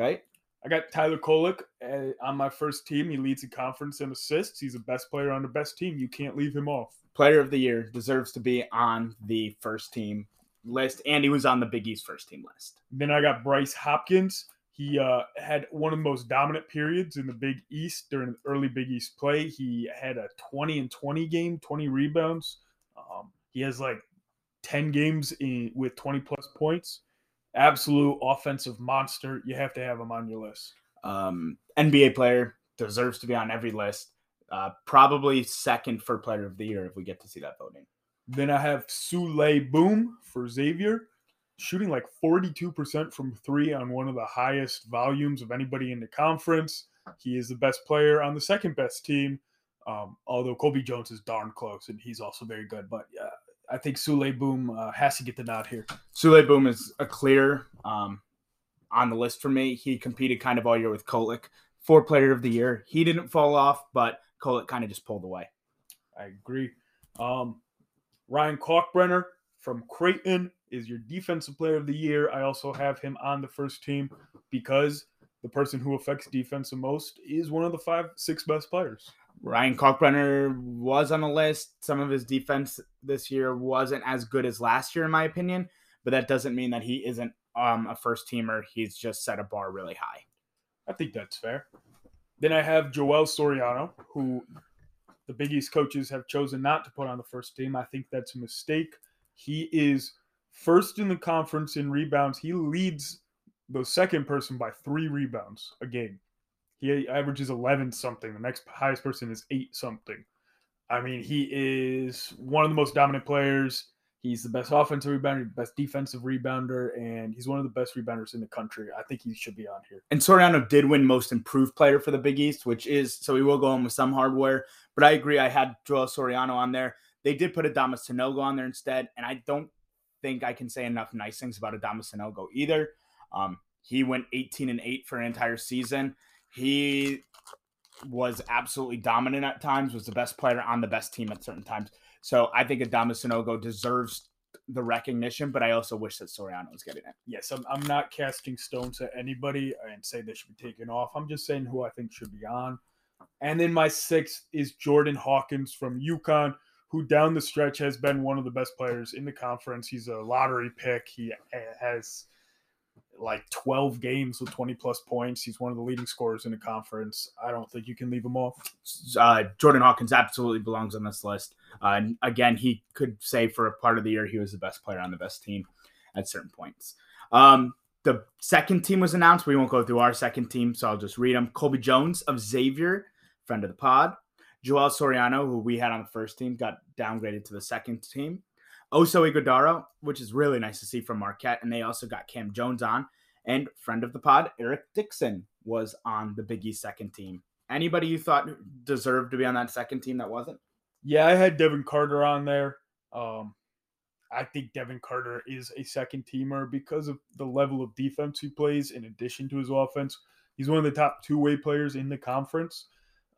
Okay. I got Tyler Kolek uh, on my first team. He leads the conference in assists. He's the best player on the best team. You can't leave him off. Player of the year deserves to be on the first team list, and he was on the Big East first team list. Then I got Bryce Hopkins. He uh, had one of the most dominant periods in the Big East during the early Big East play. He had a 20 and 20 game, 20 rebounds. Um, he has like 10 games in, with 20 plus points. Absolute offensive monster. You have to have him on your list. Um, NBA player deserves to be on every list. Uh, probably second for player of the year if we get to see that voting. Then I have Souley Boum for Xavier, shooting like 42% from three on one of the highest volumes of anybody in the conference. He is the best player on the second best team, um, although Colby Jones is darn close and he's also very good. But uh, I think Souley Boum uh, has to get the nod here. Souley Boum is a clear um, on the list for me. He competed kind of all year with Kolek for player of the year. He didn't fall off, but Kolek kind of just pulled away. I agree. Um, Ryan Kalkbrenner from Creighton is your defensive player of the year. I also have him on the first team because the person who affects defense the most is one of the five, six best players. Ryan Kalkbrenner was on the list. Some of his defense this year wasn't as good as last year, in my opinion, but that doesn't mean that he isn't um, a first teamer. He's just set a bar really high. I think that's fair. Then I have Joel Soriano, who the Big East coaches have chosen not to put on the first team. I think that's a mistake. He is first in the conference in rebounds. He leads the second person by three rebounds a game. He averages 11 something. The next highest person is 8 something. I mean, he is one of the most dominant players. He's the best offensive rebounder, best defensive rebounder, and he's one of the best rebounders in the country. I think he should be on here. And Soriano did win most improved player for the Big East, which is so he will go on with some hardware. But I agree, I had Joel Soriano on there. They did put Adamas Sanogo on there instead, and I don't think I can say enough nice things about Adamas Sanogo either. Um, he went 18 and 8 for an entire season. He was absolutely dominant at times, was the best player on the best team at certain times. So I think Adama Sanogo deserves the recognition, but I also wish that Soriano was getting it. Yes, I'm, I'm not casting stones at anybody and say they should be taken off. I'm just saying who I think should be on. And then my sixth is Jordan Hawkins from UConn, who down the stretch has been one of the best players in the conference. He's a lottery pick. He eh, has like 12 games with 20 plus points. He's one of the leading scorers in the conference. I don't think you can leave him off. Uh, Jordan Hawkins absolutely belongs on this list. Uh, and again, he could say for a part of the year he was the best player on the best team at certain points. Um, the second team was announced. We won't go through our second team, so I'll just read them. Colby Jones of Xavier, friend of the pod. Joel Soriano, who we had on the first team, got downgraded to the second team. Oso Ighodaro, which is really nice to see from Marquette, and they also got Cam Jones on. And friend of the pod, Eric Dixon was on the Big East second team. Anybody you thought deserved to be on that second team that wasn't? Yeah, I had Devin Carter on there. Um, I think Devin Carter is a second teamer because of the level of defense he plays in addition to his offense. He's one of the top two way players in the conference.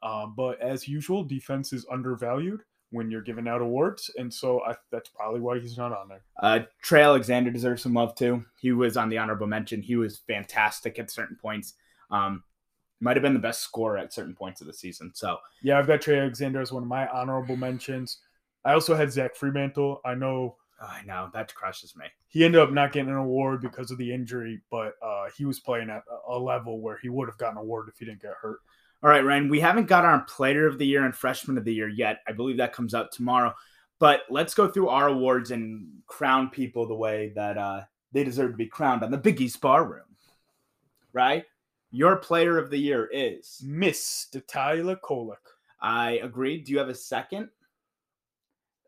Uh, but as usual, defense is undervalued when you're giving out awards. And so I, that's probably why he's not on there. Uh, Trey Alexander deserves some love too. He was on the honorable mention. He was fantastic at certain points. Um, might have been the best scorer at certain points of the season. So Yeah, I've got Trey Alexander as one of my honorable mentions. I also had Zach Freemantle. I know oh, I know that crushes me. he ended up not getting an award because of the injury, but uh, he was playing at a- a level where he would have gotten an award if he didn't get hurt. All right, Ryan, we haven't got our player of the year and freshman of the year yet. I believe that comes out tomorrow. But let's go through our awards and crown people the way that uh, they deserve to be crowned on the Big East Barroom. Right? Your player of the year is. Mr. Tyler Kolek. I agree. Do you have a second?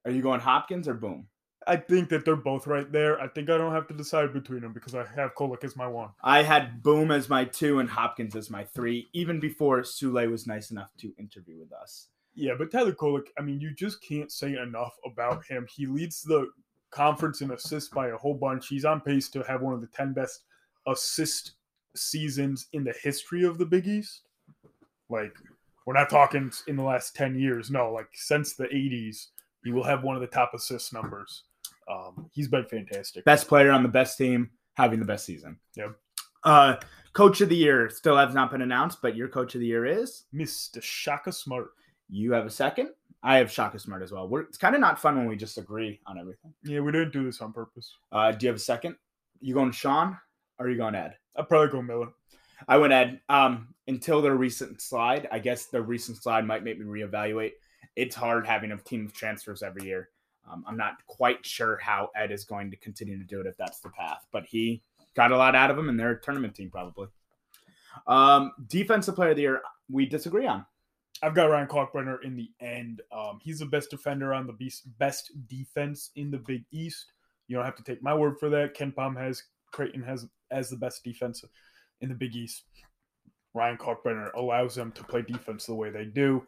Are you going Hopkins or Boum? I think that they're both right there. I think I don't have to decide between them because I have Kolek as my one. I had Boum as my two and Hopkins as my three, even before Souley was nice enough to interview with us. Yeah, but Tyler Kolek, I mean, you just can't say enough about him. He leads the conference in assists by a whole bunch. He's on pace to have one of the 10 best assist seasons in the history of the Big East. Like, we're not talking in the last 10 years. No, like since the 80s, he will have one of the top assist numbers. Um, he's been fantastic. Best player on the best team, having the best season. Yep. Uh, coach of the year still has not been announced, but your coach of the year is. Mr. Shaka Smart. You have a second. I have Shaka Smart as well. We're, it's kind of not fun when we just agree on everything. Yeah, we didn't do this on purpose. Uh, do you have a second? You going Sean or are you going Ed? I'd probably go Miller. I went Ed. Um, until their recent slide, I guess the recent slide might make me reevaluate. It's hard having a team of transfers every year. Um, I'm not quite sure how Ed is going to continue to do it if that's the path, but he got a lot out of him, and they're a tournament team probably. Um, defensive player of the year, we disagree on. I've got Ryan Kalkbrenner in the end. Um, he's the best defender on the beast, best defense in the Big East. You don't have to take my word for that. KenPom has Creighton has as the best defense in the Big East. Ryan Kalkbrenner allows them to play defense the way they do.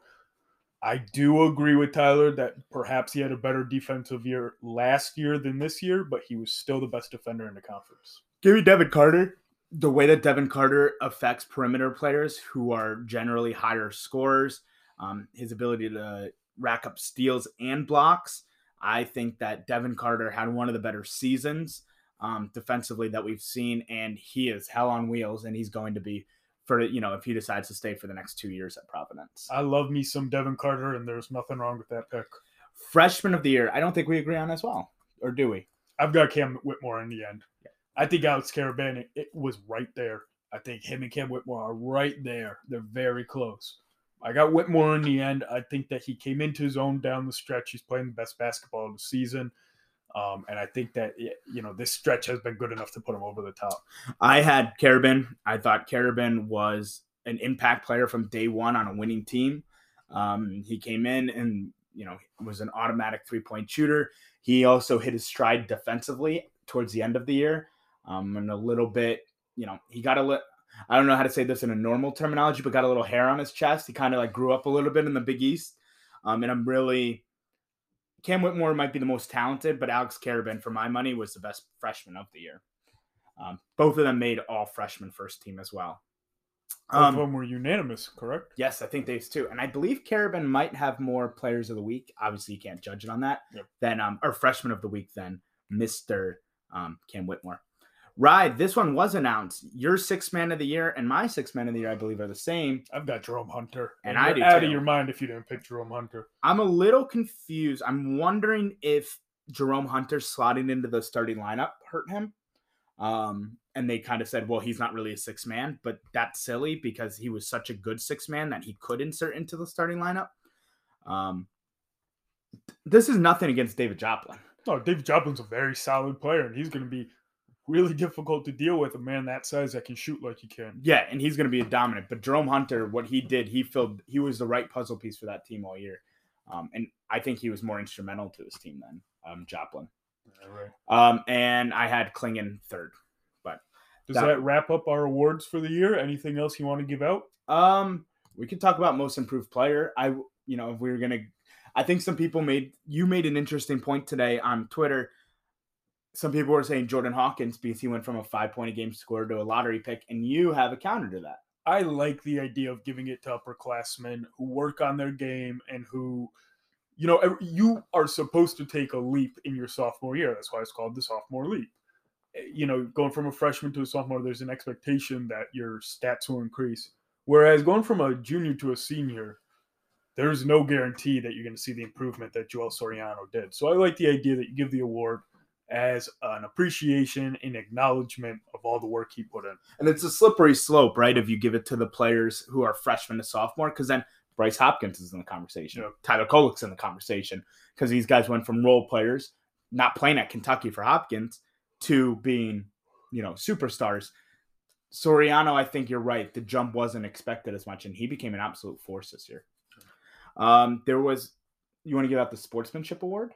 I do agree with Tyler that perhaps he had a better defensive year last year than this year, but he was still the best defender in the conference. Give me Devin Carter. The way that Devin Carter affects perimeter players who are generally higher scorers, um, his ability to rack up steals and blocks. I think that Devin Carter had one of the better seasons um, defensively that we've seen, and he is hell on wheels, and he's going to be for you know if he decides to stay for the next two years at Providence. I love me some Devin Carter, and there's nothing wrong with that pick. Freshman of the year, I don't think we agree on as well, or do we? I've got Cam Whitmore in the end. I think Alex Karaban, it was right there. I think him and Cam Whitmore are right there. They're very close. I got Whitmore in the end. I think that he came into his own down the stretch. He's playing the best basketball of the season. Um, and I think that, you know, this stretch has been good enough to put him over the top. I had Karaban. I thought Karaban was an impact player from day one on a winning team. Um, he came in and, you know, was an automatic three point shooter. He also hit his stride defensively towards the end of the year. Um, and a little bit, you know, he got a little, I don't know how to say this in a normal terminology, but got a little hair on his chest. He kind of like grew up a little bit in the Big East. Um, and I'm really, Cam Whitmore might be the most talented, but Alex Karaban, for my money, was the best freshman of the year. Um, both of them made all freshman first team as well. Both Um, of them were unanimous, correct? Yes, I think they's too. And I believe Karaban might have more players of the week. Obviously, you can't judge it on that. Yep. Than um or freshman of the week than Mr. Um, Cam Whitmore. Ride, this one was announced. Your six man of the year and my six man of the year, I believe, are the same. I've got Jerome Hunter. And I you're do out too. of your mind if you didn't pick Jerome Hunter. I'm a little confused. I'm wondering if Jerome Hunter slotting into the starting lineup hurt him. Um, and they kind of said, well, he's not really a six man, but that's silly because he was such a good six man that he could insert into the starting lineup. Um, this is nothing against David Joplin. No, David Joplin's a very solid player, and he's going to be really difficult to deal with a man that size that can shoot like he can. Yeah, and he's going to be a dominant. But Jerome Hunter, what he did, he filled. He was the right puzzle piece for that team all year, um, and I think he was more instrumental to his team than um, Joplin. Right. Um, and I had Klingon third. But Does That- that wrap up our awards for the year? Anything else you want to give out? Um, we could talk about most improved player. I, you know, if we were gonna, I think some people made you made an interesting point today on Twitter. Some people were saying Jordan Hawkins because he went from a five point a game scorer to a lottery pick, and you have a counter to that. I like the idea of giving it to upperclassmen who work on their game and who, you know, you are supposed to take a leap in your sophomore year. That's why it's called the sophomore leap. Eh, You know, going from a freshman to a sophomore, there's an expectation that your stats will increase. Whereas going from a junior to a senior, there's no guarantee that you're going to see the improvement that Joel Soriano did. So I like the idea that you give the award as an appreciation and acknowledgement of all the work he put in. And it's a slippery slope, right? If you give it to the players who are freshmen to sophomore, because then Bryce Hopkins is in the conversation. Yeah. Tyler Kolek's in the conversation because these guys went from role players, not playing at Kentucky for Hopkins, to being, you know, superstars. Soriano, I think you're right. The jump wasn't expected as much, and he became an absolute force this year. Um, there was, you want to give out the sportsmanship award?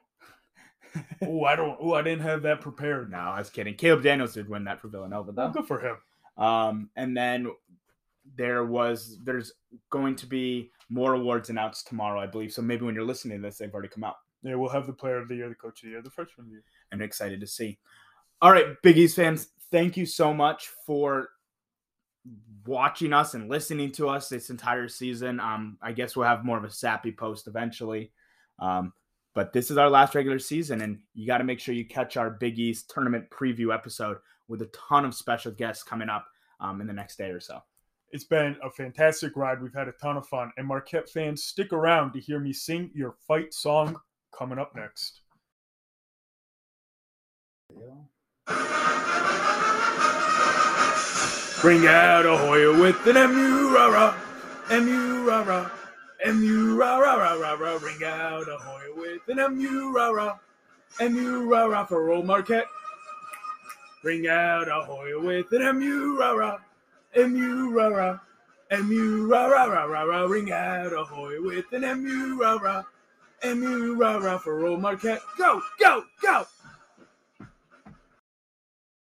oh, I don't. Oh, I didn't have that prepared. No, I was kidding. Caleb Daniels did win that for Villanova, though. good for him. Um, and then there was there's going to be more awards announced tomorrow, I believe. So maybe when you're listening to this, they've already come out. Yeah, we'll have the player of the year, the coach of the year, the freshman of the year. and excited to see. All right, Big East fans, thank you so much for watching us and listening to us this entire season. Um, I guess we'll have more of a sappy post eventually. Um, but this is our last regular season, and you got to make sure you catch our Big East tournament preview episode with a ton of special guests coming up um, in the next day or so. It's been a fantastic ride. We've had a ton of fun. And Marquette fans, stick around to hear me sing your fight song coming up next. Bring out a Hoya with an MU rah rah, MU MU rah rah rah rah rah. Bring out a Hoya with an MU rah rah, MU rah rah for Old Marquette. Bring out a Hoya with an MU rah rah, MU rah rah, MU rah rah rah rah rah. Bring out a Hoya with an MU rah rah, MU rah rah for Old Marquette. Go go go!